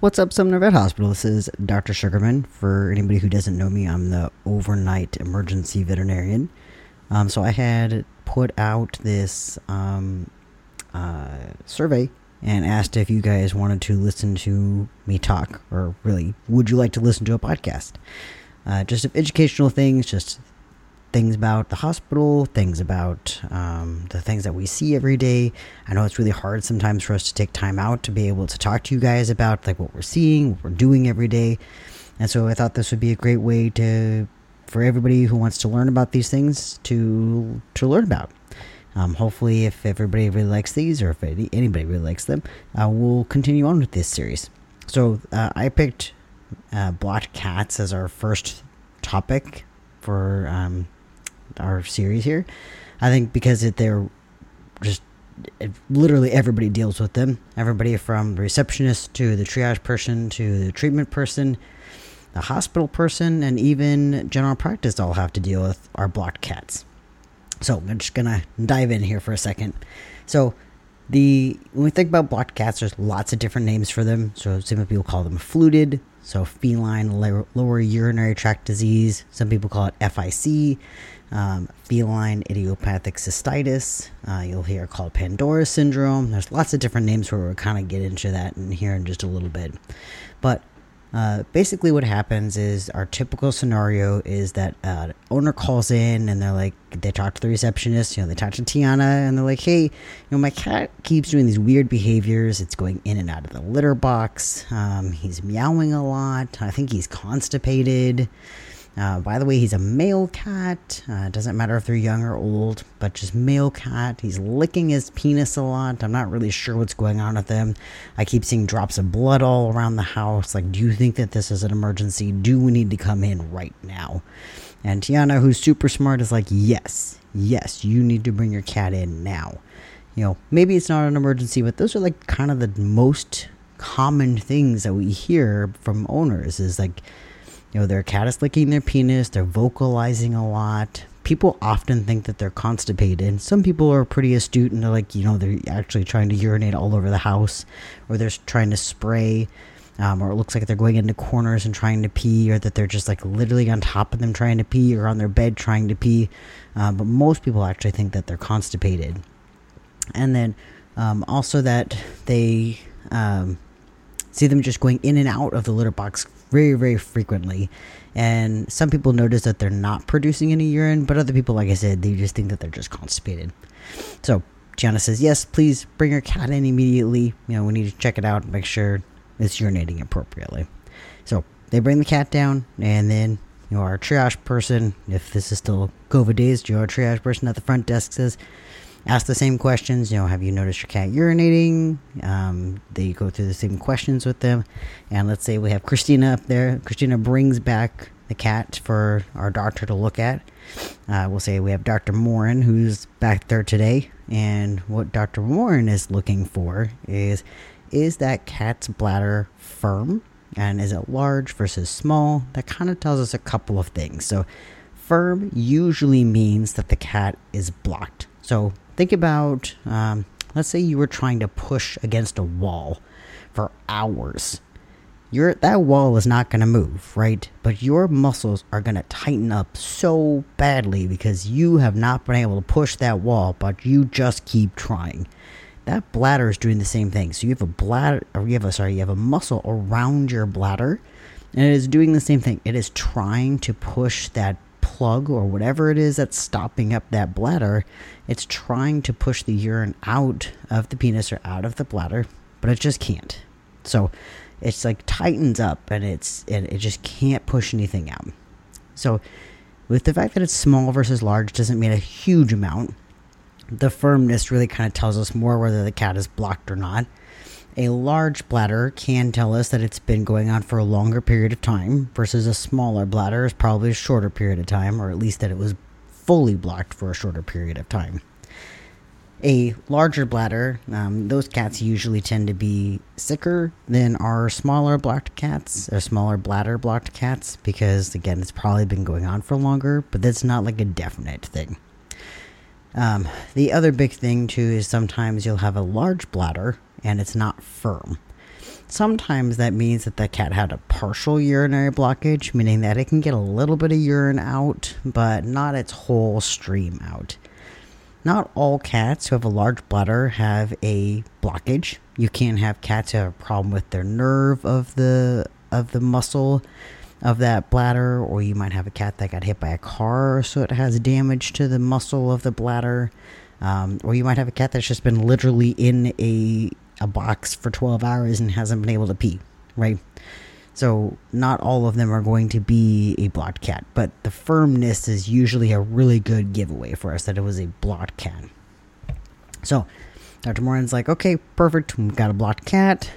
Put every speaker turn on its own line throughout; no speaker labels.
What's up, Sumner Vet Hospital? This is Dr. Sugarman. For anybody who doesn't know me, I'm the overnight emergency veterinarian. Um, so I had put out this um, uh, survey and asked if you guys wanted to listen to me talk, or really, would you like to listen to a podcast? Uh, just educational things, just things about the hospital, things about um, the things that we see every day. I know it's really hard sometimes for us to take time out to be able to talk to you guys about like what we're seeing, what we're doing every day. And so I thought this would be a great way to for everybody who wants to learn about these things to to learn about. Um, hopefully, if everybody really likes these, or if anybody really likes them, uh, we'll continue on with this series. So uh, I picked uh, blocked cats as our first topic for um, our series here. I think because it, they're just it, literally everybody deals with them. Everybody from the receptionist to the triage person to the treatment person, the hospital person, and even general practice all have to deal with our blocked cats. So I'm just gonna dive in here for a second. So the when we think about blocked cats, there's lots of different names for them. So some people call them FLUTD, so feline lower urinary tract disease. Some people call it FIC, um, feline idiopathic cystitis. Uh, you'll hear called Pandora syndrome. There's lots of different names where we'll kind of get into that in here in just a little bit. But uh, basically, what happens is our typical scenario is that uh, owner calls in and they're like, they talk to the receptionist, you know, they talk to Tiana and they're like, hey, you know, my cat keeps doing these weird behaviors. It's going in and out of the litter box. Um, he's meowing a lot. I think he's constipated. Uh, by the way, he's a male cat. Uh, doesn't matter if they're young or old, but just male cat. He's licking his penis a lot. I'm not really sure what's going on with him. I keep seeing drops of blood all around the house. Like, do you think that this is an emergency? Do we need to come in right now? And Tiana, who's super smart, is like, yes, yes, you need to bring your cat in now. You know, maybe it's not an emergency, but those are like kind of the most common things that we hear from owners is like, you know, their cat is licking their penis, they're vocalizing a lot. People often think that they're constipated. And some people are pretty astute and they're like, you know, they're actually trying to urinate all over the house or they're trying to spray. Um, or it looks like they're going into corners and trying to pee, or that they're just like literally on top of them trying to pee, or on their bed trying to pee. Uh, but most people actually think that they're constipated. And then um, also that they um, see them just going in and out of the litter box very, very frequently. And some people notice that they're not producing any urine, but other people, like I said, they just think that they're just constipated. So Gianna says, Yes, please bring your cat in immediately. You know, we need to check it out, make sure it's urinating appropriately. So they bring the cat down, and then you know, our triage person, if this is still COVID days, your triage person at the front desk says, ask the same questions. You know, have you noticed your cat urinating? Um, they go through the same questions with them. And let's say we have Christina up there. Christina brings back the cat for our doctor to look at. Uh, we'll say we have Dr. Morin who's back there today. And what Dr. Morin is looking for is is that cat's bladder firm? And is it large versus small? That kind of tells us a couple of things. So, firm usually means that the cat is blocked. So, Think about, um, let's say you were trying to push against a wall for hours. Your that wall is not going to move, right? But your muscles are going to tighten up so badly because you have not been able to push that wall, but you just keep trying. That bladder is doing the same thing. So you have a bladder, or you have a sorry, you have a muscle around your bladder, and it is doing the same thing. It is trying to push that plug or whatever it is that's stopping up that bladder, it's trying to push the urine out of the penis or out of the bladder, but it just can't. So it's like tightens up and it's and it just can't push anything out. So with the fact that it's small versus large doesn't mean a huge amount. The firmness really kind of tells us more whether the cat is blocked or not. A large bladder can tell us that it's been going on for a longer period of time, versus a smaller bladder is probably a shorter period of time, or at least that it was fully blocked for a shorter period of time. A larger bladder, um, those cats usually tend to be sicker than our smaller blocked cats, or smaller bladder blocked cats, because again, it's probably been going on for longer, but that's not like a definite thing. Um, the other big thing too is sometimes you'll have a large bladder and it's not firm. Sometimes that means that the cat had a partial urinary blockage, meaning that it can get a little bit of urine out, but not its whole stream out. Not all cats who have a large bladder have a blockage. You can have cats who have a problem with their nerve of the of the muscle of that bladder, or you might have a cat that got hit by a car, so it has damage to the muscle of the bladder. Um, or you might have a cat that's just been literally in a a box for 12 hours and hasn't been able to pee, right? So, not all of them are going to be a blocked cat, but the firmness is usually a really good giveaway for us that it was a blocked cat. So, Dr. Moran's like, okay, perfect. We've got a blocked cat.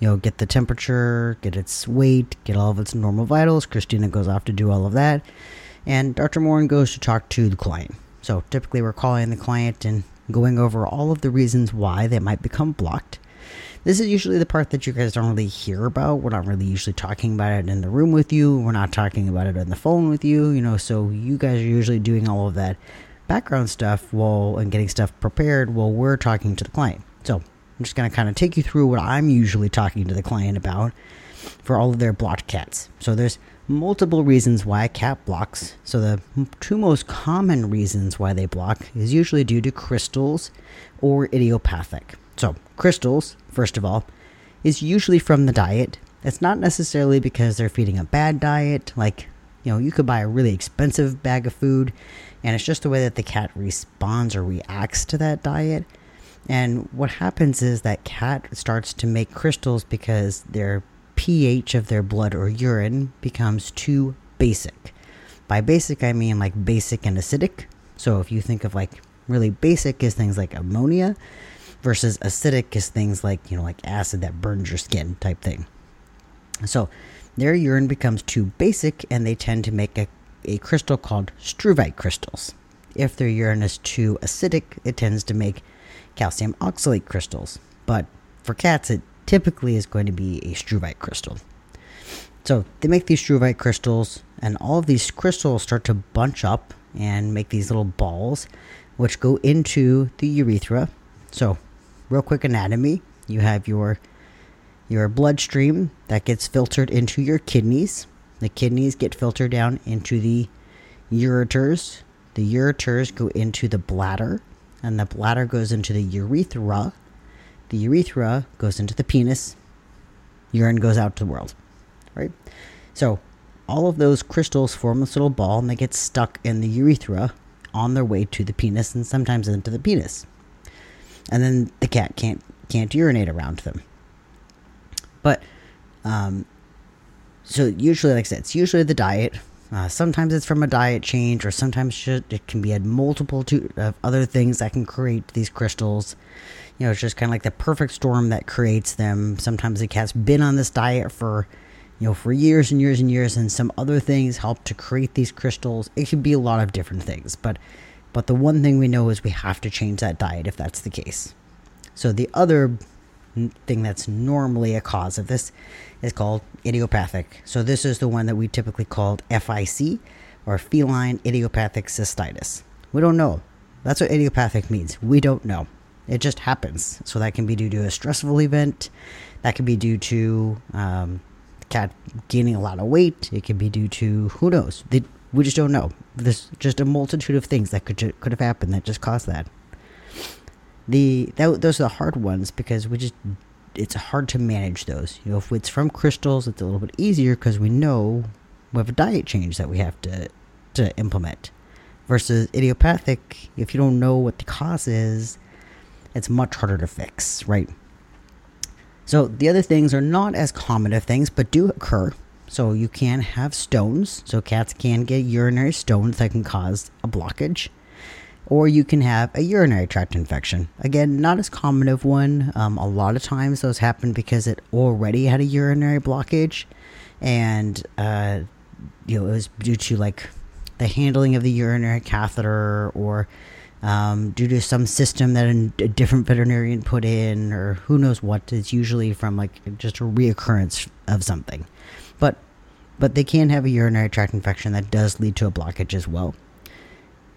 You know, get the temperature, get its weight, get all of its normal vitals. Christina goes off to do all of that. And Dr. Moran goes to talk to the client. So, typically, we're calling the client and going over all of the reasons why they might become blocked. This is usually the part that you guys don't really hear about. We're not really usually talking about it in the room with you. We're not talking about it on the phone with you, you know, so you guys are usually doing all of that background stuff while and getting stuff prepared while we're talking to the client. So, I'm just going to kind of take you through what I'm usually talking to the client about for all of their blocked cats. So, there's multiple reasons why a cat blocks. So, the two most common reasons why they block is usually due to crystals or idiopathic. So, crystals, first of all, is usually from the diet. It's not necessarily because they're feeding a bad diet. Like, you know, you could buy a really expensive bag of food, and it's just the way that the cat responds or reacts to that diet. And what happens is that cat starts to make crystals because their pH of their blood or urine becomes too basic. By basic, I mean like basic and acidic. So if you think of like really basic is things like ammonia, versus acidic is things like, you know, like acid that burns your skin type thing. So their urine becomes too basic and they tend to make a, a crystal called struvite crystals. If their urine is too acidic, it tends to make calcium oxalate crystals. But for cats, it typically is going to be a struvite crystal. So they make these struvite crystals, and all of these crystals start to bunch up and make these little balls, which go into the urethra. So real quick anatomy. You have your your bloodstream that gets filtered into your kidneys. The kidneys get filtered down into the ureters. The ureters go into the bladder, and the bladder goes into the urethra. The urethra goes into the penis. Urine goes out to the world. Right? So, all of those crystals form this little ball and they get stuck in the urethra on their way to the penis and sometimes into the penis and then the cat can't can't urinate around them. But um, so usually, like I said, it's usually the diet. Uh, sometimes it's from a diet change, or sometimes it can be a multiple of other things that can create these crystals. You know, it's just kind of like the perfect storm that creates them. Sometimes the cat's been on this diet for, you know, for years and years and years, and some other things help to create these crystals. It could be a lot of different things, but but the one thing we know is we have to change that diet if that's the case. So the other thing that's normally a cause of this is called idiopathic. So this is the one that we typically called FIC or feline idiopathic cystitis. We don't know. That's what idiopathic means. We don't know. It just happens. So that can be due to a stressful event. That could be due to um, cat gaining a lot of weight. It could be due to who knows. They, we just don't know. There's just a multitude of things that could could have happened that just caused that. The that, those are the hard ones because we just it's hard to manage those. You know, if it's from crystals, it's a little bit easier because we know we have a diet change that we have to to implement. Versus idiopathic, if you don't know what the cause is, it's much harder to fix, right? So the other things are not as common of things, but do occur. So you can have stones. So cats can get urinary stones that can cause a blockage. Or you can have a urinary tract infection. Again, not as common of one. Um, a lot of times those happen because it already had a urinary blockage, and uh, you know it was due to like the handling of the urinary catheter or um, due to some system that a, different veterinarian put in, or who knows what. It's usually from like just a reoccurrence of something. But but they can have a urinary tract infection that does lead to a blockage as well.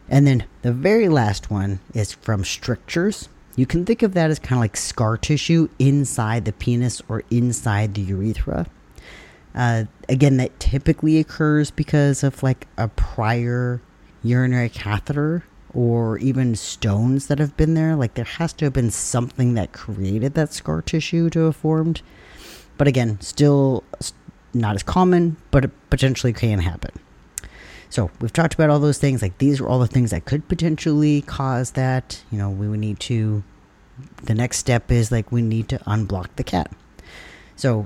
And then the very last one is from strictures. You can think of that as kind of like scar tissue inside the penis or inside the urethra. Uh, again, that typically occurs because of like a prior urinary catheter or even stones that have been there. Like there has to have been something that created that scar tissue to have formed. But again, still not as common, but it potentially can happen. So we've talked about all those things. Like these are all the things that could potentially cause that. You know, we would need to. The next step is like we need to unblock the cat. So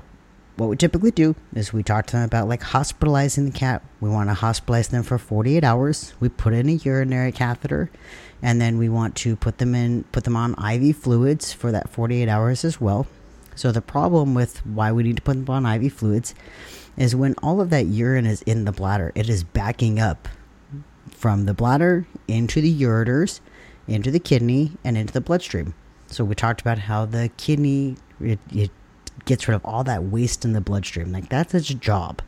what we typically do is we talk to them about like hospitalizing the cat. We want to hospitalize them for 48 hours. We put in a urinary catheter and then we want to put them in put them on IV fluids for that 48 hours as well. So the problem with why we need to put them on IV fluids is when all of that urine is in the bladder, it is backing up from the bladder into the ureters, into the kidney, and into the bloodstream. So we talked about how the kidney it, it gets rid of all that waste in the bloodstream. Like that's its job.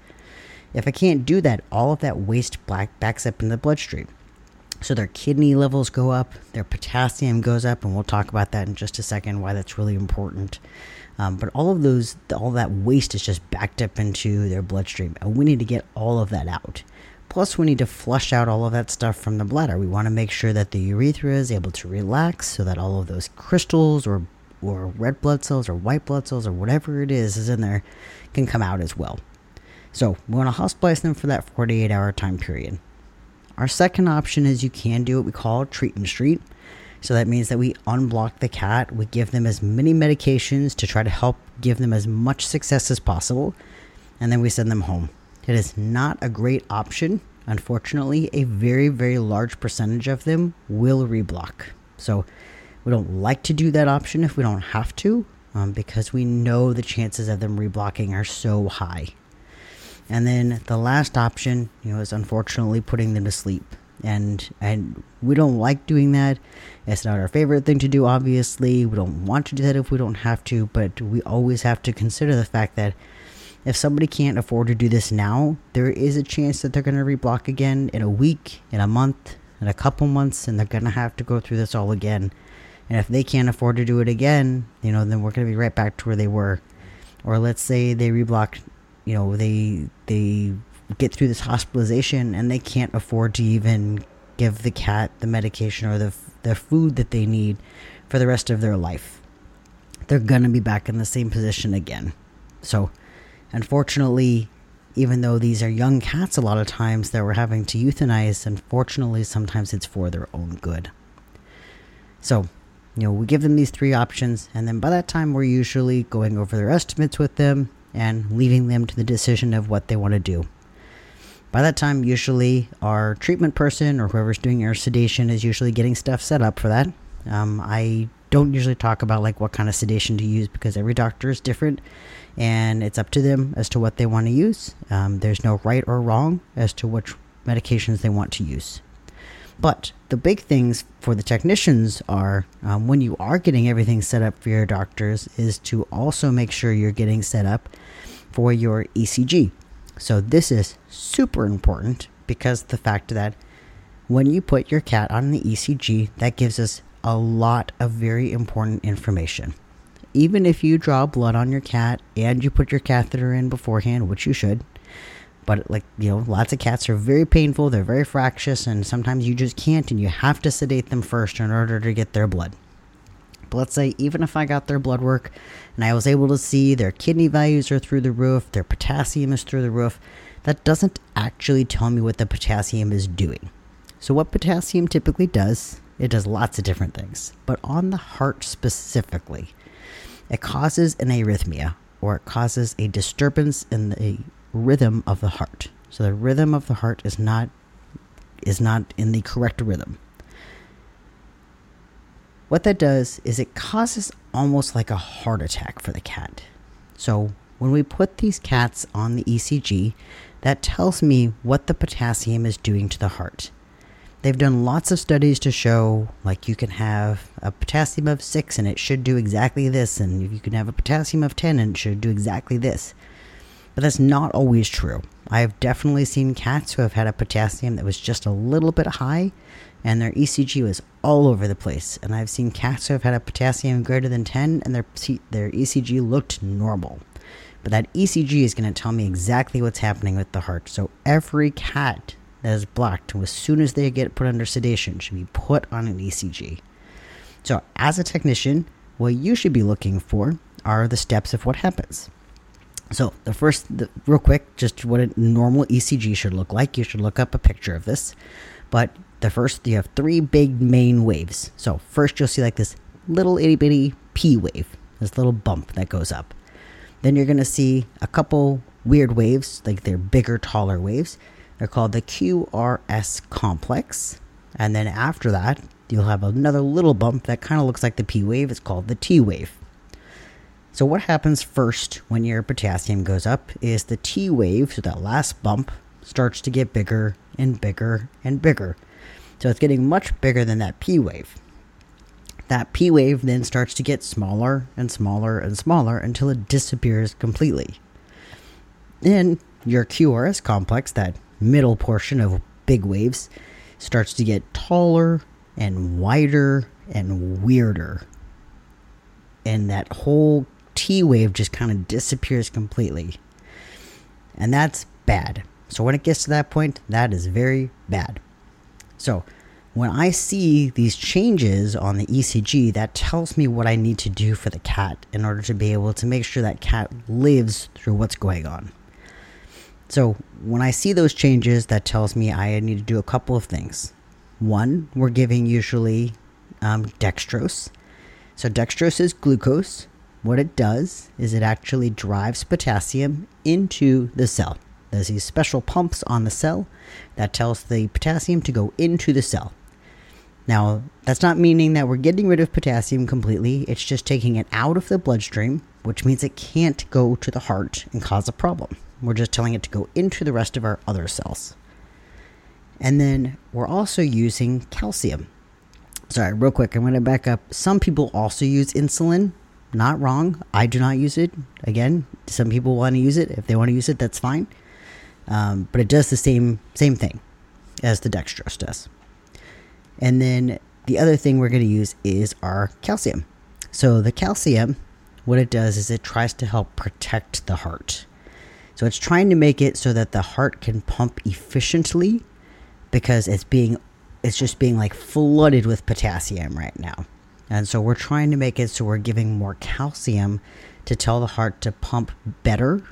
If I can't do that, all of that waste black backs up in the bloodstream. So their kidney levels go up, their potassium goes up, and we'll talk about that in just a second. Why that's really important. Um, but all of those, all that waste is just backed up into their bloodstream, and we need to get all of that out. Plus, we need to flush out all of that stuff from the bladder. We want to make sure that the urethra is able to relax so that all of those crystals or or red blood cells or white blood cells or whatever it is is in there can come out as well. So we want to hospitalize them for that 48 hour time period. Our second option is you can do what we call treat and treat. So that means that we unblock the cat, we give them as many medications to try to help give them as much success as possible, and then we send them home. It is not a great option. Unfortunately, a very, very large percentage of them will reblock. So we don't like to do that option if we don't have to, um, because we know the chances of them reblocking are so high. And then the last option, you know, is unfortunately putting them to sleep. And and we don't like doing that. It's not our favorite thing to do, obviously. We don't want to do that if we don't have to, but we always have to consider the fact that if somebody can't afford to do this now, there is a chance that they're going to reblock again in a week, in a month, in a couple months, and they're going to have to go through this all again. And if they can't afford to do it again, you know, then we're going to be right back to where they were. Or let's say they reblock, you know, they they get through this hospitalization and they can't afford to even give the cat the medication or the the food that they need for the rest of their life. They're going to be back in the same position again. So, unfortunately, even though these are young cats a lot of times that we're having to euthanize, unfortunately, sometimes it's for their own good. So, you know, we give them these three options, and then by that time, we're usually going over their estimates with them and leaving them to the decision of what they want to do. By that time, usually our treatment person or whoever's doing our sedation is usually getting stuff set up for that. Um, I don't usually talk about like what kind of sedation to use because every doctor is different and it's up to them as to what they want to use. Um, there's no right or wrong as to which medications they want to use. But the big things for the technicians are um, when you are getting everything set up for your doctors, is to also make sure you're getting set up for your ECG. So, this is super important because the fact that when you put your cat on the ECG, that gives us a lot of very important information. Even if you draw blood on your cat and you put your catheter in beforehand, which you should, but like you know lots of cats are very painful they're very fractious and sometimes you just can't and you have to sedate them first in order to get their blood. But let's say even if i got their blood work and i was able to see their kidney values are through the roof their potassium is through the roof that doesn't actually tell me what the potassium is doing. So what potassium typically does it does lots of different things but on the heart specifically it causes an arrhythmia or it causes a disturbance in the rhythm of the heart. So the rhythm of the heart is not is not in the correct rhythm. What that does is it causes almost like a heart attack for the cat. So when we put these cats on the ECG, that tells me what the potassium is doing to the heart. They've done lots of studies to show like you can have a potassium of 6 and it should do exactly this and you can have a potassium of 10 and it should do exactly this. But that's not always true. I have definitely seen cats who have had a potassium that was just a little bit high, and their ECG was all over the place. And I've seen cats who have had a potassium greater than 10 and their, their ECG looked normal. But that ECG is going to tell me exactly what's happening with the heart. So every cat that is blocked, as soon as they get put under sedation, should be put on an ECG. So, as a technician, what you should be looking for are the steps of what happens. So, the first, the, real quick, just what a normal ECG should look like. You should look up a picture of this. But the first, you have three big main waves. So, first, you'll see like this little itty bitty P wave, this little bump that goes up. Then you're to see a couple weird waves, like they're bigger, taller waves. They're called the QRS complex. And then after that, you'll have another little bump that kind of looks like the P wave. It's called the T wave. So, what happens first when your potassium goes up is the T wave, so that last bump, starts to get bigger and bigger and bigger. So, it's getting much bigger than that P wave. That P wave then starts to get smaller and smaller and smaller until it disappears completely. Then your QRS complex, that middle portion of big waves, starts to get taller and wider and weirder. And that whole T wave just kind of disappears completely. And that's bad. So when it gets to that point, that is very bad. So when I see these changes on the ECG, that tells me what I need to do for the cat in order to be able to make sure that cat lives through what's going on. So, when I see those changes, that tells me I need to do a couple of things. One, we're giving usually um, dextrose. So, dextrose is glucose. What it does is it actually drives potassium into the cell. There's these special pumps on the cell that tells the potassium to go into the cell. Now, that's not meaning that we're getting rid of potassium completely, it's just taking it out of the bloodstream, which means it can't go to the heart and cause a problem. We're just telling it to go into the rest of our other cells. And then we're also using calcium. Sorry, real quick, I'm going to back up. Some people also use insulin. Not wrong. I do not use it. Again, some people want to use it. If they want to use it, that's fine. Um, but it does the same same thing as the dextrose does. And then the other thing we're going to use is our calcium. So the calcium, what it does is it tries to help protect the heart. So it's trying to make it so that the heart can pump efficiently because it's being it's just being like flooded with potassium right now. And so we're trying to make it so we're giving more calcium to tell the heart to pump better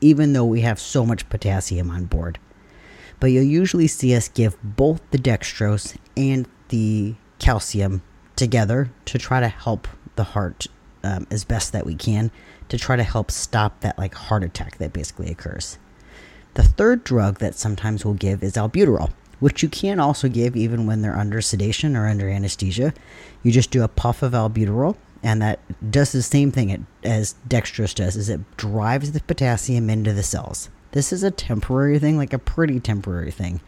even though we have so much potassium on board but you'll usually see us give both the dextrose and the calcium together to try to help the heart um, as best that we can to try to help stop that like heart attack that basically occurs. The third drug that sometimes we'll give is albuterol, which you can also give even when they're under sedation or under anesthesia. You just do a puff of albuterol, and that does the same thing as dextrose does, is it drives the potassium into the cells. This is a temporary thing, like a pretty temporary thing.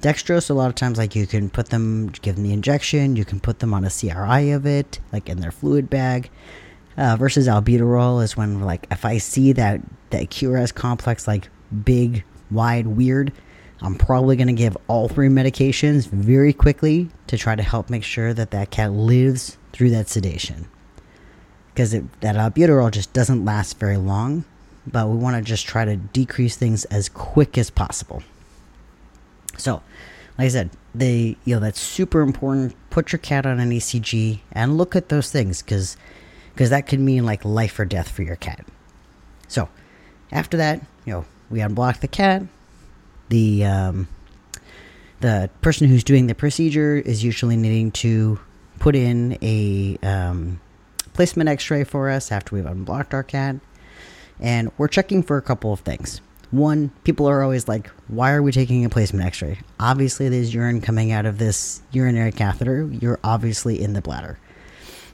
Dextrose, a lot of times, like you can put them, give them the injection, you can put them on a CRI of it, like in their fluid bag. Uh, versus albuterol is when, like, if I see that that QRS complex, like big, wide, weird, I'm probably going to give all three medications very quickly to try to help make sure that that cat lives through that sedation. Because that albuterol just doesn't last very long but we want to just try to decrease things as quick as possible. So, like I said, they you know that's super important. Put your cat on an ECG and look at those things because because that could mean like life or death for your cat. So, after that, you know, we unblock the cat. The um, the person who's doing the procedure is usually needing to put in a um, placement X-ray for us after we've unblocked our cat and we're checking for a couple of things. One, people are always like, why are we taking a placement x ray? Obviously, there's urine coming out of this urinary catheter. You're obviously in the bladder.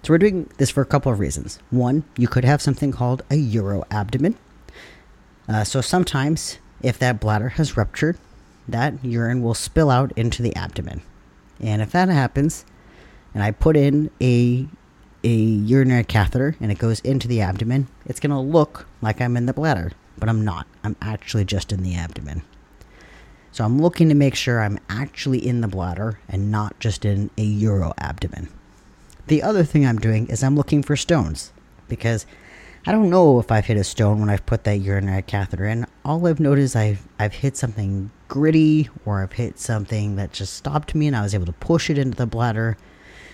So, we're doing this for a couple of reasons. One, you could have something called a uroabdomen. Uh, so, sometimes if that bladder has ruptured, that urine will spill out into the abdomen. And if that happens, and I put in a a urinary catheter and it goes into the abdomen, it's going to look like I'm in the bladder, but I'm not. I'm actually just in the abdomen. So I'm looking to make sure I'm actually in the bladder and not just in a uro abdomen. The other thing I'm doing is I'm looking for stones because I don't know if I've hit a stone when I've put that urinary catheter in. All I've noticed I've I've hit something gritty or I've hit something that just stopped me and I was able to push it into the bladder.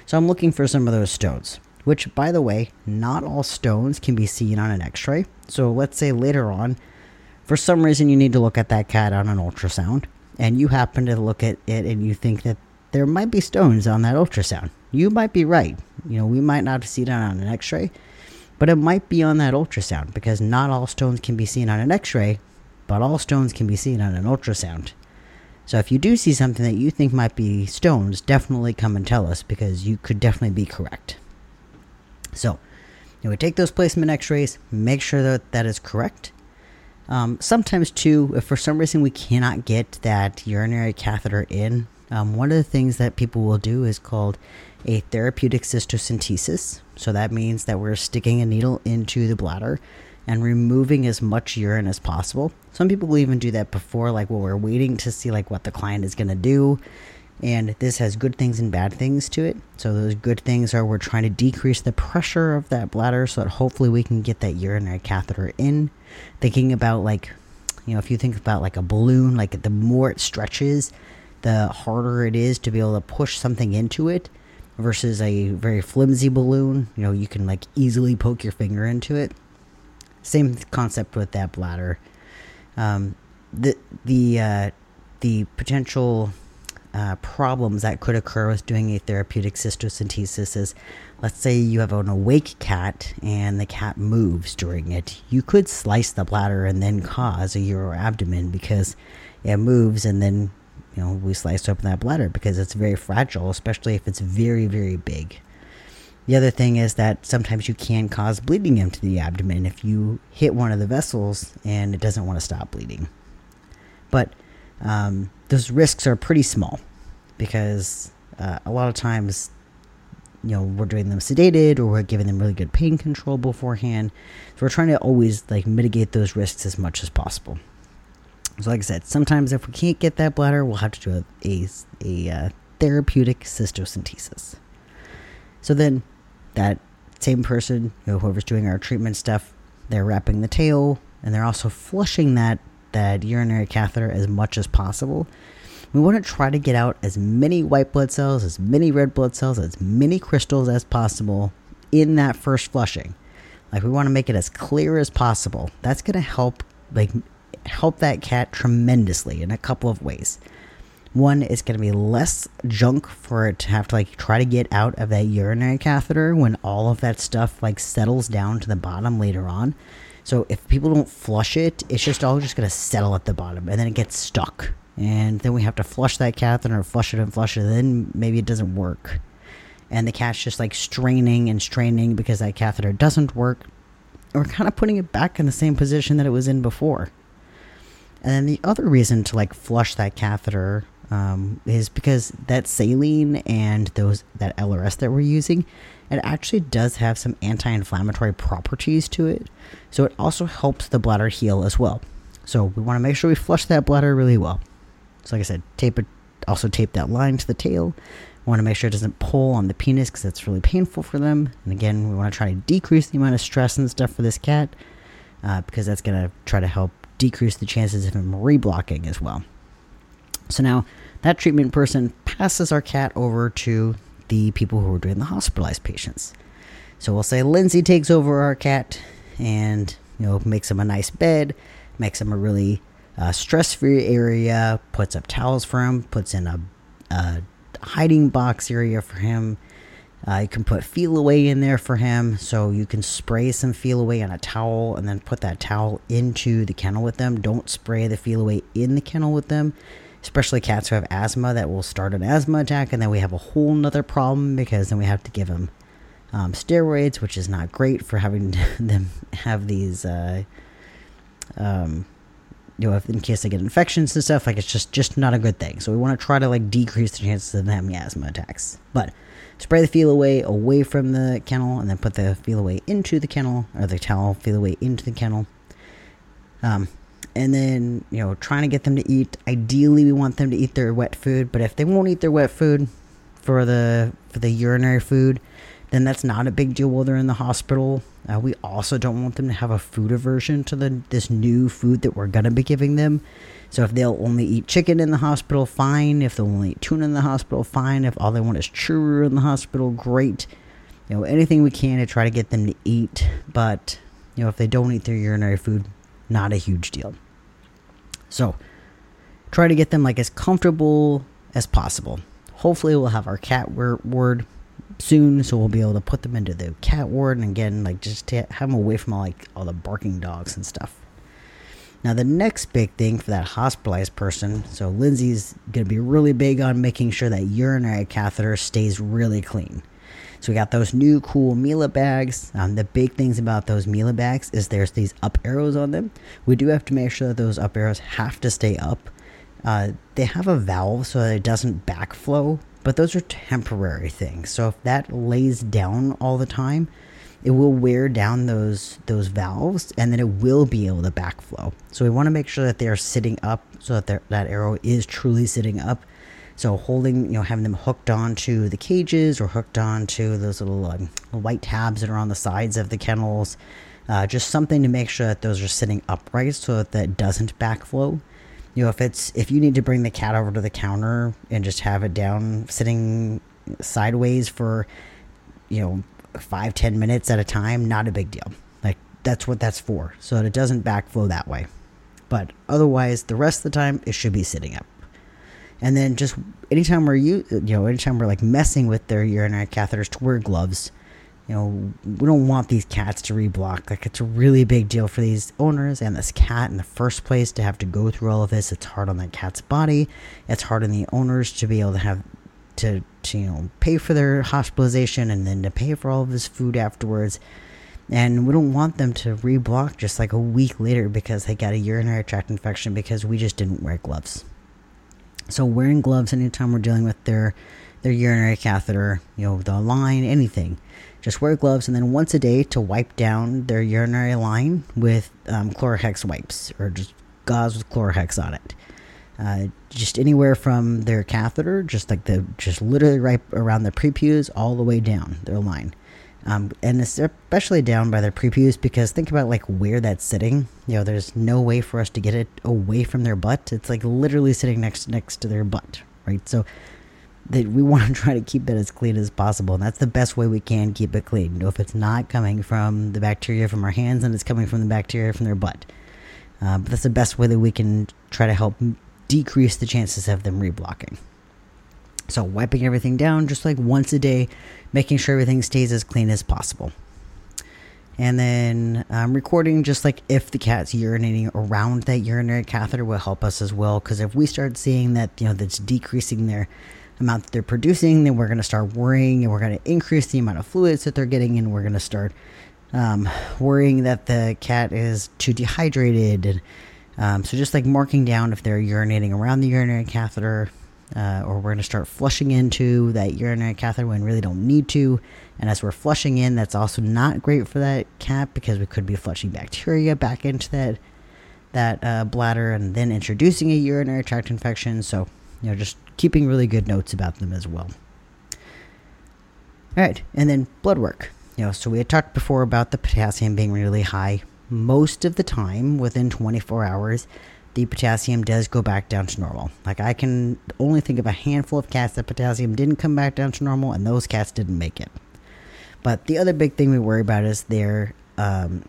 So I'm looking for some of those stones. Which by the way, not all stones can be seen on an x-ray. So let's say later on for some reason you need to look at that cat on an ultrasound and you happen to look at it and you think that there might be stones on that ultrasound. You might be right. You know, we might not see it on an x-ray, but it might be on that ultrasound because not all stones can be seen on an x-ray, but all stones can be seen on an ultrasound. So if you do see something that you think might be stones, definitely come and tell us because you could definitely be correct. So, you know, we take those placement x-rays, make sure that that is correct, um, sometimes, too, if for some reason we cannot get that urinary catheter in, um, one of the things that people will do is called a therapeutic cystocentesis. So that means that we're sticking a needle into the bladder and removing as much urine as possible. Some people will even do that before, like while we're waiting to see like what the client is to do and this has good things and bad things to it. So those good things are we're trying to decrease the pressure of that bladder so that hopefully we can get that urinary catheter in. Thinking about like, you know, if you think about like a balloon, like the more it stretches, the harder it is to be able to push something into it versus a very flimsy balloon. You know, you can like easily poke your finger into it. Same concept with that bladder. Um, the the uh, the potential uh, problems that could occur with doing a therapeutic cystocentesis is let's say you have an awake cat and the cat moves during it. You could slice the bladder and then cause a uroabdomen because it moves and then you know we slice open that bladder because it's very fragile, especially if it's very, very big. The other thing is that sometimes you can cause bleeding into the abdomen if you hit one of the vessels and it doesn't want to stop bleeding. But um, those risks are pretty small because uh, a lot of times you know we're doing them sedated or we're giving them really good pain control beforehand so we're trying to always like mitigate those risks as much as possible so like i said sometimes if we can't get that bladder we'll have to do a, a, a uh, therapeutic cystocentesis so then that same person you know, whoever's doing our treatment stuff they're wrapping the tail and they're also flushing that that urinary catheter as much as possible. We want to try to get out as many white blood cells, as many red blood cells, as many crystals as possible in that first flushing. Like we want to make it as clear as possible. That's going to help like help that cat tremendously in a couple of ways. One, it's going to be less junk for it to have to like try to get out of that urinary catheter when all of that stuff like settles down to the bottom later on. So if people don't flush it, it's just all just going to settle at the bottom and then it gets stuck. And then we have to flush that catheter, flush it and flush it, and then maybe it doesn't work. And the cat's just like straining and straining because that catheter doesn't work. We're kind of putting it back in the same position that it was in before. And then the other reason to like flush that catheter um, is because that saline and those that LRS that we're using it actually does have some anti-inflammatory properties to it. So it also helps the bladder heal as well. So we want to make sure we flush that bladder really well. So like I said, tape it, also tape that line to the tail. We want to make sure it doesn't pull on the penis because that's really painful for them. And again, we want to try to decrease the amount of stress and stuff for this cat uh, because that's going to try to help decrease the chances of him reblocking as well. So now that treatment person passes our cat over to the people who are doing the hospitalized patients. So we'll say Lindsay takes over our cat and you know makes him a nice bed, makes him a really uh, stress-free area, puts up towels for him, puts in a, a hiding box area for him. Uh, you can put Feliway in there for him, so you can spray some Feliway on a towel and then put that towel into the kennel with them. Don't spray the Feliway in the kennel with them especially cats who have asthma that will start an asthma attack. And then we have a whole nother problem because then we have to give them um, steroids which is not great for having them have these uh, um, you know in case they get infections and stuff like it's just just not a good thing. So we want to try to like decrease the chances of them having asthma attacks. But spray the Feliway away from the kennel and then put the Feliway into the kennel or the towel Feliway into the kennel. Um, and then you know trying to get them to eat. Ideally we want them to eat their wet food but if they won't eat their wet food for the for the urinary food then that's not a big deal while they're in the hospital. Uh, we also don't want them to have a food aversion to the this new food that we're going to be giving them. So if they'll only eat chicken in the hospital fine. If they'll only eat tuna in the hospital fine. If all they want is Churu in the hospital great. You know anything we can to try to get them to eat. But you know if they don't eat their urinary food not a huge deal. So try to get them like as comfortable as possible. Hopefully we'll have our cat ward soon, so we'll be able to put them into the cat ward and again like just to have them away from all like all the barking dogs and stuff. Now the next big thing for that hospitalized person, so Lindsay's gonna be really big on making sure that urinary catheter stays really clean. So we got those new cool Mila bags. Um, the big things about those Mila bags is there's these up arrows on them. We do have to make sure that those up arrows have to stay up. Uh, they have a valve so that it doesn't backflow, but those are temporary things. So if that lays down all the time, it will wear down those those valves and then it will be able to backflow. So we want to make sure that they're sitting up so that that arrow is truly sitting up so holding, you know, having them hooked onto the cages or hooked onto those little um, white tabs that are on the sides of the kennels, uh, just something to make sure that those are sitting upright so that that doesn't backflow. You know, if it's if you need to bring the cat over to the counter and just have it down sitting sideways for, you know, five ten minutes at a time, not a big deal. Like that's what that's for, so that it doesn't backflow that way. But otherwise, the rest of the time, it should be sitting up. And then just anytime we're you you know anytime we're like messing with their urinary catheters to wear gloves. You know, we don't want these cats to reblock. Like it's a really big deal for these owners and this cat in the first place to have to go through all of this. It's hard on that cat's body. It's hard on the owners to be able to have to, to you know pay for their hospitalization and then to pay for all of his food afterwards. And we don't want them to reblock just like a week later because they got a urinary tract infection because we just didn't wear gloves. So wearing gloves anytime we're dealing with their their urinary catheter, you know, the line, anything. Just wear gloves and then once a day to wipe down their urinary line with um, Chlorhex wipes or just gauze with Chlorhex on it. Uh, just anywhere from their catheter, just like the, just literally right around the prepuce all the way down their line um, and especially down by their prepuce because think about like where that's sitting. You know, there's no way for us to get it away from their butt. It's like literally sitting next next to their butt, right? So that we want to try to keep it as clean as possible, and that's the best way we can keep it clean. You know, if it's not coming from the bacteria from our hands, and it's coming from the bacteria from their butt. Uh, but that's the best way that we can try to help decrease the chances of them reblocking. So wiping everything down just like once a day, making sure everything stays as clean as possible. And then um, recording just like if the cat's urinating around that urinary catheter will help us as well. Because if we start seeing that, you know, that's decreasing their amount that they're producing, then we're going to start worrying and we're going to increase the amount of fluids that they're getting and we're going to start um, worrying that the cat is too dehydrated. And um, so just like marking down if they're urinating around the urinary catheter, uh, or we're going to start flushing into that urinary catheter when really don't need to. And as we're flushing in, that's also not great for that cat because we could be flushing bacteria back into that that uh, bladder and then introducing a urinary tract infection. So, you know, just keeping really good notes about them as well. All right, and then blood work. You know, so we had talked before about the potassium being really high most of the time within 24 hours the potassium does go back down to normal. Like I can only think of a handful of cats that potassium didn't come back down to normal, and those cats didn't make it. But the other big thing we worry about is their um,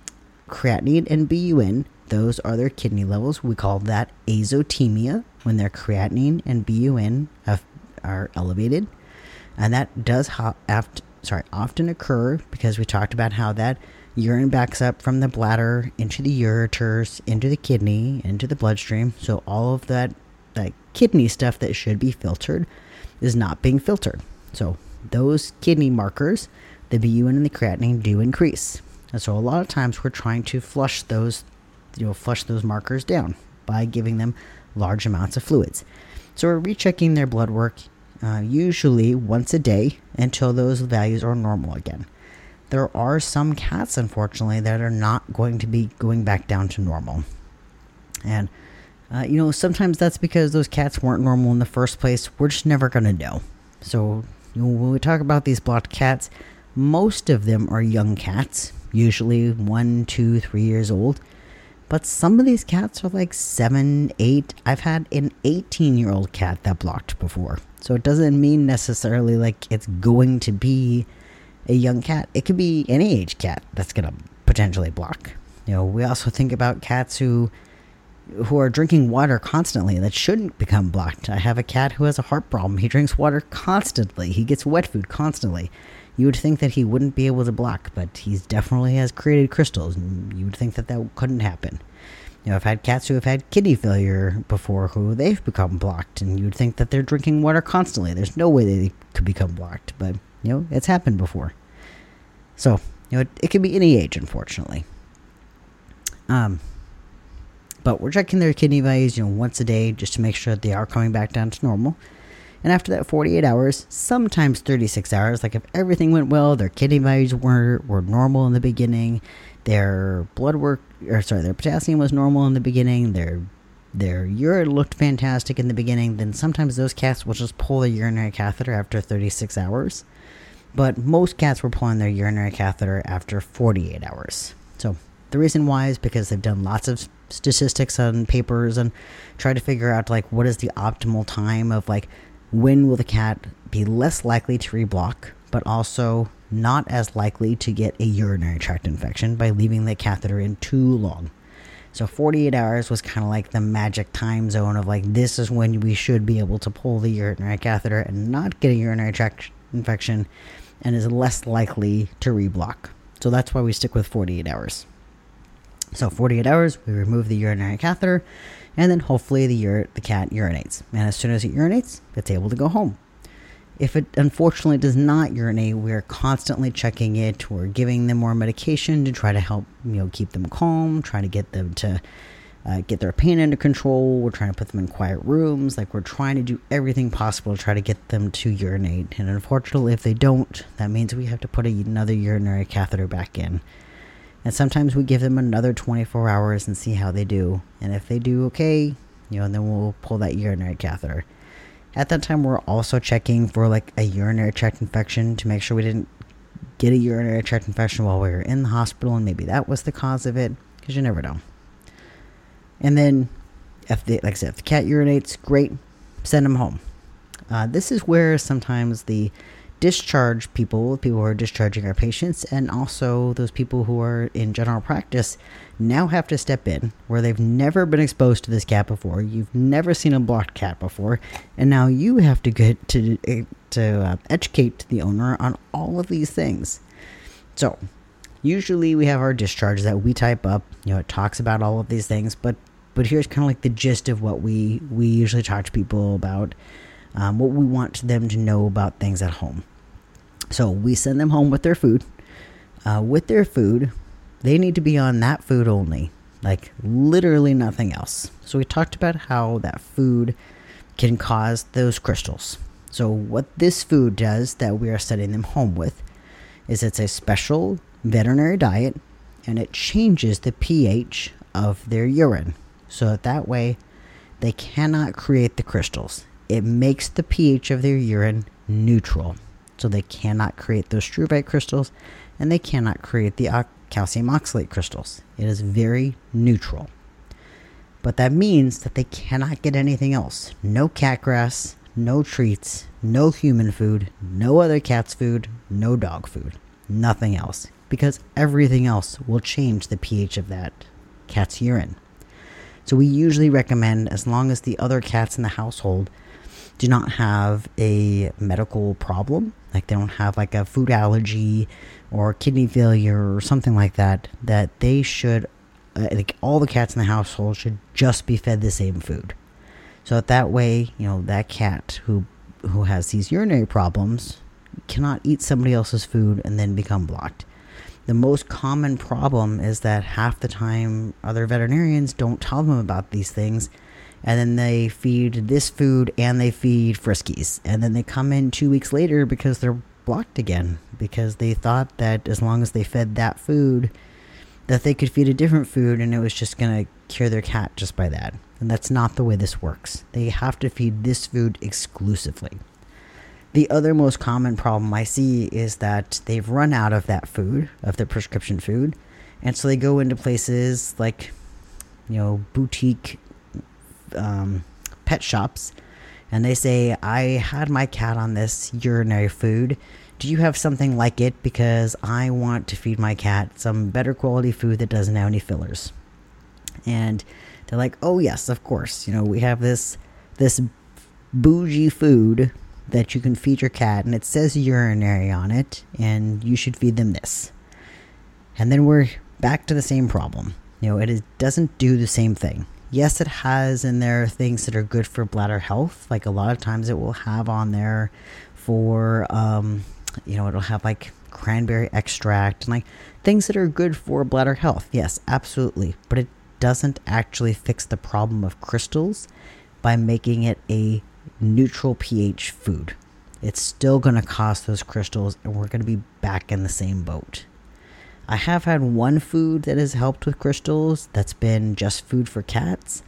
creatinine and BUN. Those are their kidney levels. We call that azotemia when their creatinine and BUN have, are elevated, and that does ha- aft- sorry often occur because we talked about how that urine backs up from the bladder into the ureters, into the kidney, into the bloodstream. So all of that that kidney stuff that should be filtered is not being filtered. So those kidney markers, the BUN and the creatinine, do increase. And so a lot of times we're trying to flush those, you know, flush those markers down by giving them large amounts of fluids. So we're rechecking their blood work uh, usually once a day until those values are normal again there are some cats, unfortunately, that are not going to be going back down to normal. And, uh, you know, sometimes that's because those cats weren't normal in the first place. We're just never going to know. So, you know, when we talk about these blocked cats, most of them are young cats, usually one, two, three years old. But some of these cats are like seven, eight. I've had an 18 year old cat that blocked before. So it doesn't mean necessarily like it's going to be a young cat. It could be any age cat that's going to potentially block. You know, we also think about cats who who are drinking water constantly that shouldn't become blocked. I have a cat who has a heart problem. He drinks water constantly. He gets wet food constantly. You would think that he wouldn't be able to block, but he definitely has created crystals, and you would think that that couldn't happen. You know, I've had cats who have had kidney failure before who they've become blocked, and you'd think that they're drinking water constantly. There's no way they could become blocked, but, you know, it's happened before. So, you know, it, it can be any age, unfortunately. Um, but we're checking their kidney values, you know, once a day just to make sure that they are coming back down to normal. And after that 48 hours, sometimes 36 hours, like if everything went well, their kidney values were, were normal in the beginning, their blood work, or sorry, their potassium was normal in the beginning, their their urine looked fantastic in the beginning, then sometimes those cats will just pull the urinary catheter after 36 hours. But most cats were pulling their urinary catheter after 48 hours. So the reason why is because they've done lots of statistics on papers and tried to figure out like what is the optimal time of like when will the cat be less likely to reblock, but also not as likely to get a urinary tract infection by leaving the catheter in too long. So 48 hours was kind of like the magic time zone of like this is when we should be able to pull the urinary catheter and not get a urinary tract infection and is less likely to reblock. So that's why we stick with 48 hours. So 48 hours, we remove the urinary catheter, and then hopefully the ur- the cat urinates. And as soon as it urinates, it's able to go home. If it unfortunately does not urinate, we're constantly checking it. We're giving them more medication to try to help you know keep them calm, trying to get them to uh, get their pain under control. We're trying to put them in quiet rooms. Like we're trying to do everything possible to try to get them to urinate. And unfortunately, if they don't, that means we have to put another urinary catheter back in. And sometimes we give them another 24 hours and see how they do. And if they do okay, you know, then we'll pull that urinary catheter. At that time, we're also checking for like a urinary tract infection to make sure we didn't get a urinary tract infection while we were in the hospital, and maybe that was the cause of it, because you never know. And then, if the, like I said, if the cat urinates, great, send them home. Uh, this is where sometimes the discharge people, people who are discharging our patients, and also those people who are in general practice now have to step in where they've never been exposed to this cat before. You've never seen a blocked cat before, and now you have to get to to uh, educate the owner on all of these things. So, usually we have our discharge that we type up. You know, it talks about all of these things, but but here's kind of like the gist of what we we usually talk to people about. Um, what we want them to know about things at home. So we send them home with their food. Uh, with their food, they need to be on that food only, like literally nothing else. So we talked about how that food can cause those crystals. So what this food does that we are sending them home with is it's a special veterinary diet and it changes the pH of their urine. So that, that way they cannot create the crystals. It makes the pH of their urine neutral so they cannot create those struvite crystals and they cannot create the calcium oxalate crystals. It is very neutral. But that means that they cannot get anything else. No cat grass, no treats, no human food, no other cat's food, no dog food, nothing else. Because everything else will change the pH of that cat's urine. So we usually recommend, as long as the other cats in the household do not have a medical problem, like they don't have like a food allergy or kidney failure or something like that, that they should, uh, like all the cats in the household should just be fed the same food. So that, that way, you know, that cat who who has these urinary problems cannot eat somebody else's food and then become blocked. The most common problem is that half the time other veterinarians don't tell them about these things and then they feed this food and they feed Friskies. And then they come in two weeks later because they're blocked again because they thought that as long as they fed that food, that they could feed a different food and it was just going to cure their cat just by that. And that's not the way this works. They have to feed this food exclusively. The other most common problem I see is that they've run out of that food, of the prescription food, and so they go into places like, you know, boutique um, pet shops, and they say, I had my cat on this urinary food. Do you have something like it? Because I want to feed my cat some better quality food that doesn't have any fillers. And they're like, oh, yes, of course. You know, we have this this bougie food that you can feed your cat, and it says urinary on it, and you should feed them this. And then we're back to the same problem. You know, it is, doesn't do the same thing. Yes, it has in there things that are good for bladder health. Like a lot of times, it will have on there for, um, you know, it'll have like cranberry extract and like things that are good for bladder health. Yes, absolutely. But it doesn't actually fix the problem of crystals by making it a neutral pH food. It's still going to cost those crystals, and we're going to be back in the same boat. I have had one food that has helped with crystals that's been just food for cats.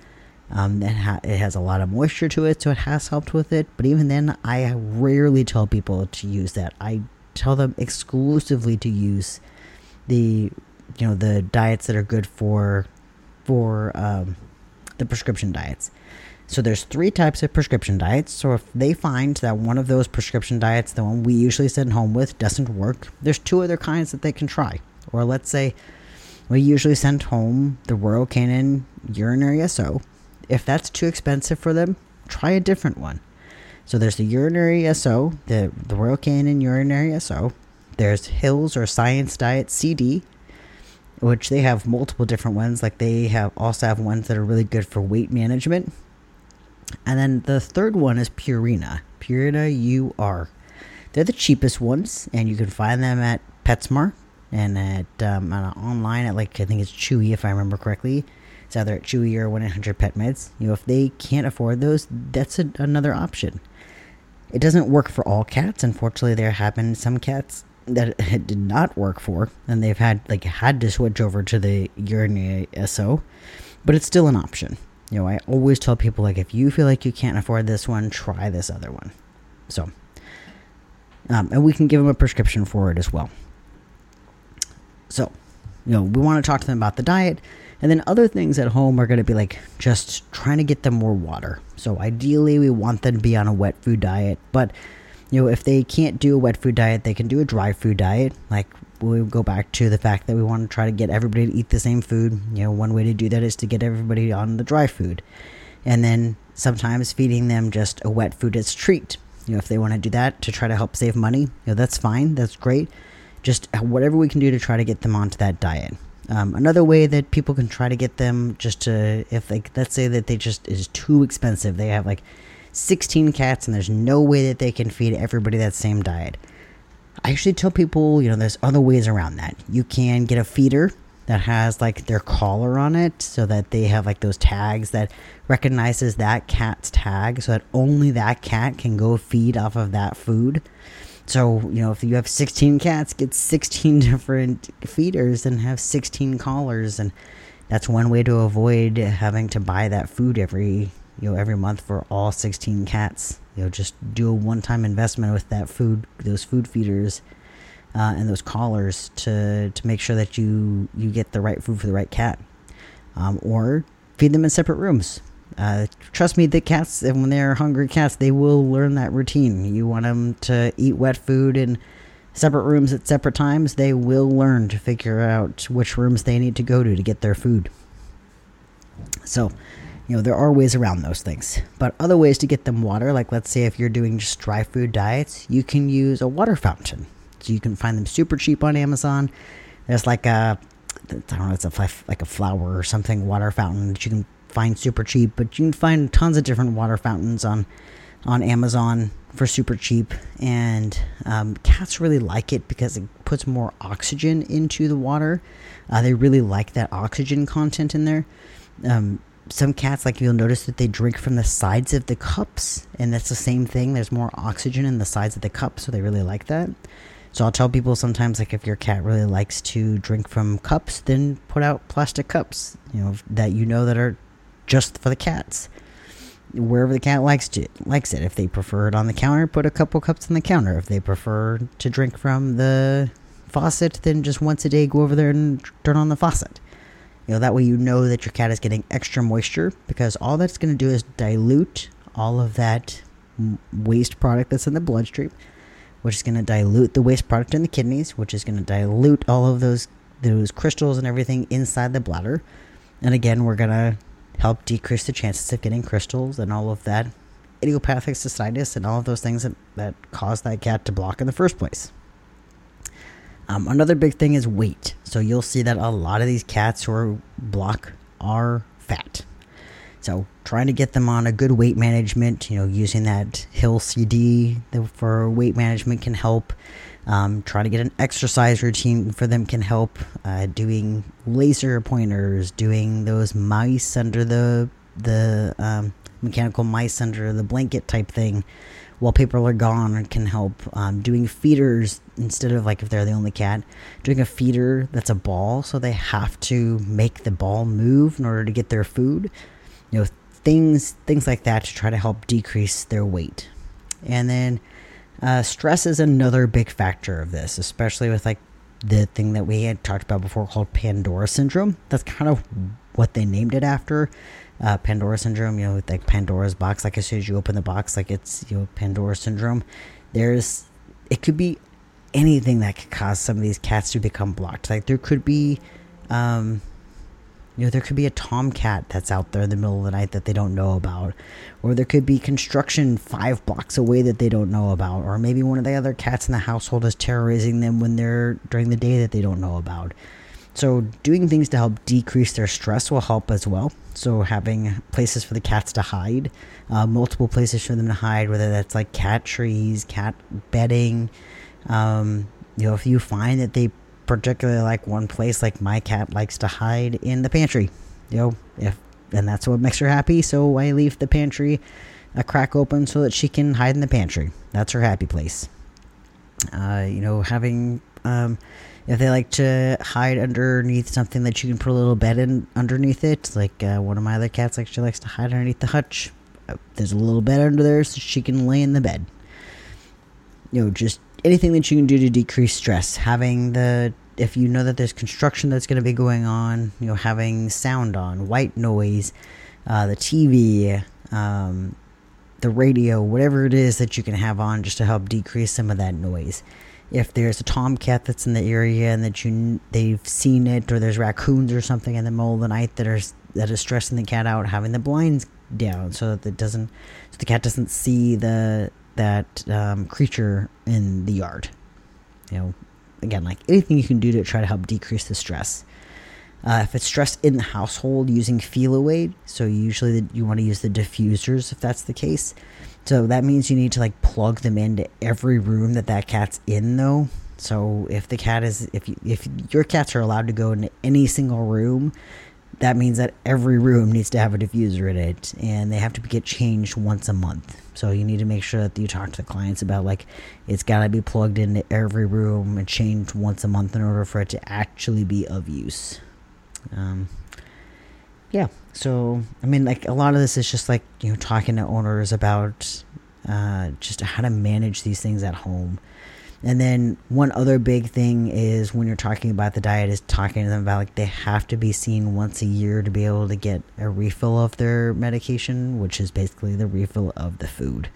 Um, it, ha- it has a lot of moisture to it, so it has helped with it. But even then, I rarely tell people to use that. I tell them exclusively to use the, you know, the diets that are good for, for um, the prescription diets. So there's three types of prescription diets. So if they find that one of those prescription diets, the one we usually send home with, doesn't work, there's two other kinds that they can try. Or let's say we usually send home the Royal Canin urinary SO. If that's too expensive for them, try a different one. So there's the urinary SO, the, the Royal Canin urinary SO. There's Hills or Science Diet CD, which they have multiple different ones. Like they have also have ones that are really good for weight management. And then the third one is Purina. Purina UR. They're the cheapest ones, and you can find them at PetSmart and at um, online at like I think it's Chewy if I remember correctly. It's either at Chewy or 1-800 Pet Meds. You know, if they can't afford those, that's a, another option. It doesn't work for all cats. Unfortunately, there have been some cats that it did not work for, and they've had like had to switch over to the urinary SO, but it's still an option. You know, I always tell people like if you feel like you can't afford this one, try this other one. So, um, and we can give them a prescription for it as well. So, you know, we want to talk to them about the diet. And then other things at home are going to be like just trying to get them more water. So ideally, we want them to be on a wet food diet. But, you know, if they can't do a wet food diet, they can do a dry food diet. Like we go back to the fact that we want to try to get everybody to eat the same food. You know, one way to do that is to get everybody on the dry food. And then sometimes feeding them just a wet food as treat. You know, if they want to do that to try to help save money, you know, that's fine. That's great just whatever we can do to try to get them onto that diet. Um, another way that people can try to get them just to, if like, let's say that they just is too expensive, they have like 16 cats and there's no way that they can feed everybody that same diet. I actually tell people, you know, there's other ways around that. You can get a feeder that has like their collar on it so that they have like those tags that recognizes that cat's tag so that only that cat can go feed off of that food. So, you know, if you have 16 cats, get 16 different feeders and have 16 collars. And that's one way to avoid having to buy that food every, you know, every month for all 16 cats. You know, just do a one time investment with that food, those food feeders. Uh, and those collars to to make sure that you you get the right food for the right cat, um, or feed them in separate rooms. Uh, trust me, the cats, and when they're hungry cats, they will learn that routine. You want them to eat wet food in separate rooms at separate times, they will learn to figure out which rooms they need to go to to get their food. So, you know, there are ways around those things. But other ways to get them water, like let's say if you're doing just dry food diets, you can use a water fountain. So you can find them super cheap on Amazon. There's like a I don't know, it's a like a flower or something water fountain that you can find super cheap, but you can find tons of different water fountains on on Amazon for super cheap. And um, cats really like it because it puts more oxygen into the water. Uh, they really like that oxygen content in there. Um, some cats, like you'll notice that they drink from the sides of the cups, and that's the same thing. There's more oxygen in the sides of the cup, so they really like that. So I'll tell people sometimes, like, if your cat really likes to drink from cups, then put out plastic cups, you know, that you know that are just for the cats. Wherever the cat likes to likes it. If they prefer it on the counter, put a couple cups on the counter. If they prefer to drink from the faucet, then just once a day go over there and turn on the faucet. You know, that way you know that your cat is getting extra moisture because all that's going to do is dilute all of that waste product that's in the bloodstream, which is going to dilute the waste product in the kidneys, which is going to dilute all of those those crystals and everything inside the bladder. And again, we're going to help decrease the chances of getting crystals and all of that idiopathic cystitis and all of those things that, that cause that cat to block in the first place. Um, another big thing is weight. So you'll see that a lot of these cats who are block are fat. So trying to get them on a good weight management, you know, using that Hill CD for weight management can help. Um, trying to get an exercise routine for them can help. Uh, doing laser pointers, doing those mice under the the um, mechanical mice under the blanket type thing while people are gone can help. Um, doing feeders instead of like if they're the only cat, doing a feeder that's a ball, so they have to make the ball move in order to get their food. You know, things things like that to try to help decrease their weight. And then uh, stress is another big factor of this, especially with like the thing that we had talked about before called Pandora syndrome. That's kind of what they named it after uh, Pandora syndrome, you know, like Pandora's box. Like as soon as you open the box, like it's you know Pandora syndrome. There's it could be anything that could cause some of these cats to become blocked. Like there could be, um, you know, there could be a tomcat that's out there in the middle of the night that they don't know about, or there could be construction five blocks away that they don't know about, or maybe one of the other cats in the household is terrorizing them when they're during the day that they don't know about. So, doing things to help decrease their stress will help as well. So, having places for the cats to hide, uh, multiple places for them to hide, whether that's like cat trees, cat bedding. Um, you know, if you find that they particularly like one place, like my cat likes to hide in the pantry, you know, if and that's what makes her happy. So I leave the pantry a crack open so that she can hide in the pantry. That's her happy place. Uh, you know, having um, if they like to hide underneath something that you can put a little bed in underneath it, like uh, one of my other cats, like she likes to hide underneath the hutch. Uh, there's a little bed under there so she can lay in the bed. You know, just anything that you can do to decrease stress. Having the if you know that there's construction that's going to be going on, you know, having sound on, white noise, uh, the TV, um, the radio, whatever it is that you can have on just to help decrease some of that noise if there's a tomcat that's in the area and that you they've seen it or there's raccoons or something in the middle of the night that are that is stressing the cat out having the blinds down so that it doesn't so the cat doesn't see the that um, creature in the yard. You know again like anything you can do to try to help decrease the stress. Uh, if it's stress in the household using Feliway so usually you want to use the diffusers if that's the case. So that means you need to like plug them into every room that that cat's in though. So if the cat is if you, if your cats are allowed to go into any single room, that means that every room needs to have a diffuser in it and they have to get changed once a month. So you need to make sure that you talk to the clients about like it's got to be plugged into every room and changed once a month in order for it to actually be of use. Um, yeah. So, I mean, like a lot of this is just like, you know, talking to owners about uh, just how to manage these things at home. And then one other big thing is when you're talking about the diet is talking to them about like they have to be seen once a year to be able to get a refill of their medication, which is basically the refill of the food.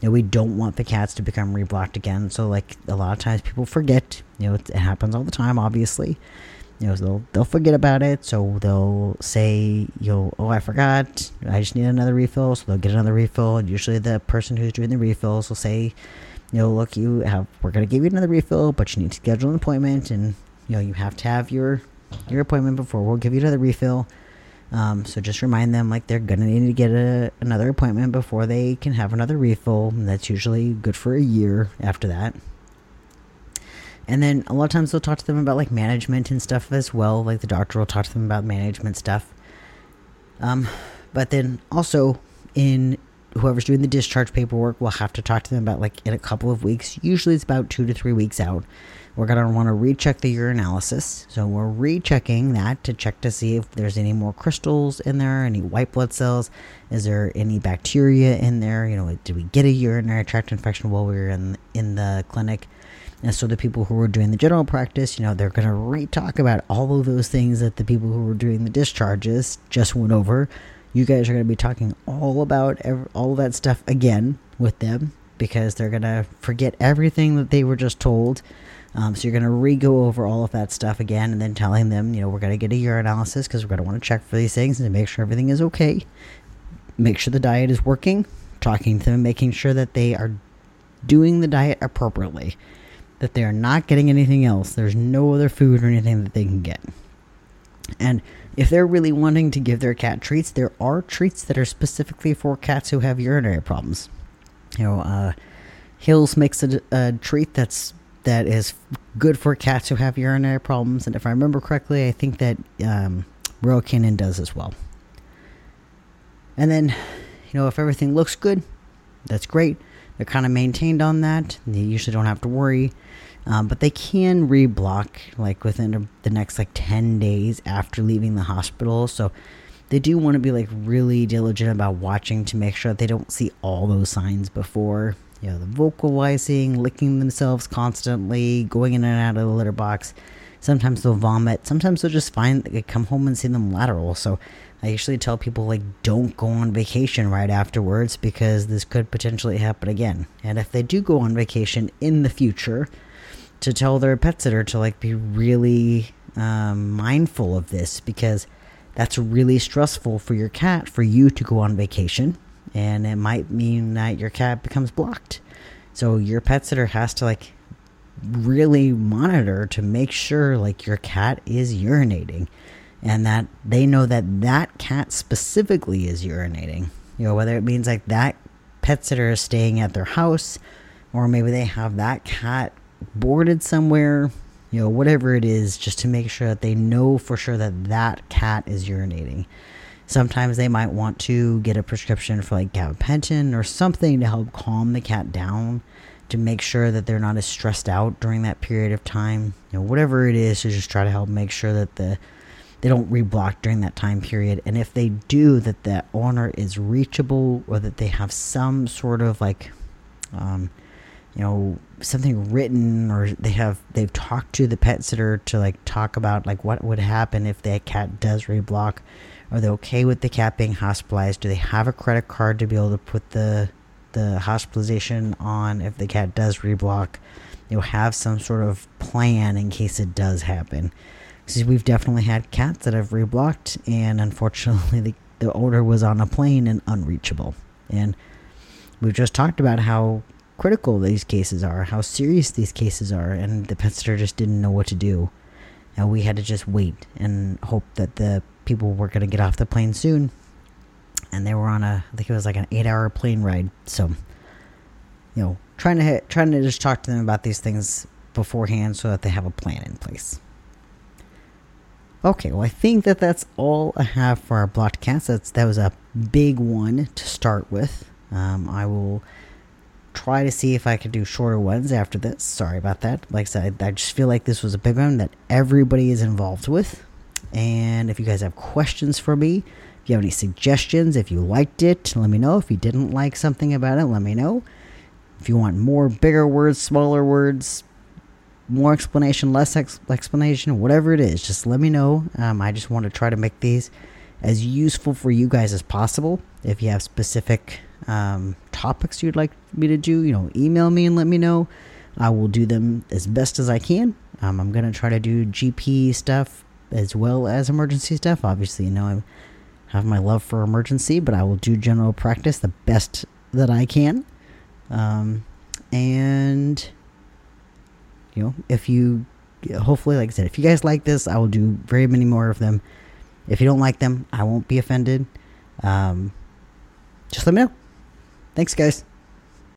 You know, we don't want the cats to become reblocked again. So like a lot of times people forget, you know, it, it happens all the time, obviously. You know they'll they'll forget about it. So they'll say you'll oh i forgot. I just need another refill. So they'll get another refill. And usually the person who's doing the refills will say you know look you have we're to give you another refill but you need to schedule an appointment and you know you have to have your your appointment before we'll give you another refill um, so just remind them like they're gonna need to get a, another appointment before they can have another refill and that's usually good for a year after that and then a lot of times they'll talk to them about like management and stuff as well. Like the doctor will talk to them about management stuff. Um, but then also in whoever's doing the discharge paperwork will have to talk to them about like in a couple of weeks. Usually it's about two to three weeks out. We're going to want to recheck the urinalysis. So we're rechecking that to check to see if there's any more crystals in there, any white blood cells. Is there any bacteria in there? You know, did we get a urinary tract infection while we were in, in the clinic? And so the people who were doing the general practice, you know, they're going to re-talk about all of those things that the people who were doing the discharges just went over. You guys are going to be talking all about every, all that stuff again with them because they're going to forget everything that they were just told um, so you're going to re-go over all of that stuff again and then telling them, you know, we're going to get a urinalysis because we're going to want to check for these things and make sure everything is okay. Make sure the diet is working. Talking to them, making sure that they are doing the diet appropriately. That they are not getting anything else. There's no other food or anything that they can get. And if they're really wanting to give their cat treats, there are treats that are specifically for cats who have urinary problems. You know, uh, Hills makes a, a treat that's that is good for cats who have urinary problems. And if I remember correctly, I think that um, Royal Canin does as well. And then, you know, if everything looks good, that's great. They're kind of maintained on that. They usually don't have to worry. Um, but they can reblock like within the next like 10 days after leaving the hospital. So they do want to be like really diligent about watching to make sure that they don't see all those signs before you know, the vocalizing, licking themselves constantly, going in and out of the litter box. Sometimes they'll vomit. Sometimes they'll just find they come home and see them lateral. So I usually tell people like don't go on vacation right afterwards because this could potentially happen again. And if they do go on vacation in the future, to tell their pet sitter to like be really um, mindful of this because that's really stressful for your cat for you to go on vacation and it might mean that your cat becomes blocked. So your pet sitter has to like really monitor to make sure like your cat is urinating and that they know that that cat specifically is urinating. You know, whether it means like that pet sitter is staying at their house or maybe they have that cat boarded somewhere, you know, whatever it is, just to make sure that they know for sure that that cat is urinating. Sometimes they might want to get a prescription for like gabapentin or something to help calm the cat down to make sure that they're not as stressed out during that period of time. You know, whatever it is to just try to help make sure that the they don't reblock during that time period. And if they do, that the owner is reachable or that they have some sort of like, um, you know, something written or they have they've talked to the pet sitter to like talk about like what would happen if that cat does reblock are they okay with the cat being hospitalized? Do they have a credit card to be able to put the the hospitalization on if the cat does reblock? You'll have some sort of plan in case it does happen. Because we've definitely had cats that have reblocked, and unfortunately, the, the owner was on a plane and unreachable. And we've just talked about how critical these cases are, how serious these cases are, and the sitter just didn't know what to do. And we had to just wait and hope that the people were going to get off the plane soon. And they were on a, I think it was like an eight hour plane ride. So, you know, trying to, trying to just talk to them about these things beforehand so that they have a plan in place. Okay, well, I think that that's all I have for our blocked. That's, that was a big one to start with. Um, I will try to see if I can do shorter ones after this. Sorry about that. Like I said, I just feel like this was a big one that everybody is involved with. And if you guys have questions for me, if you have any suggestions, if you liked it, let me know. If you didn't like something about it, let me know. If you want more bigger words, smaller words, more explanation, less ex- explanation, whatever it is, just let me know. Um, I just want to try to make these as useful for you guys as possible. If you have specific um, topics you'd like me to do, you know, email me and let me know. I will do them as best as I can. Um, I'm going to try to do GP stuff as well as emergency stuff. Obviously, you know, I have my love for emergency, but I will do general practice the best that I can. Um, and, you know, if you, hopefully, like I said, if you guys like this, I will do very many more of them. If you don't like them, I won't be offended. Um, just let me know. Thanks, guys.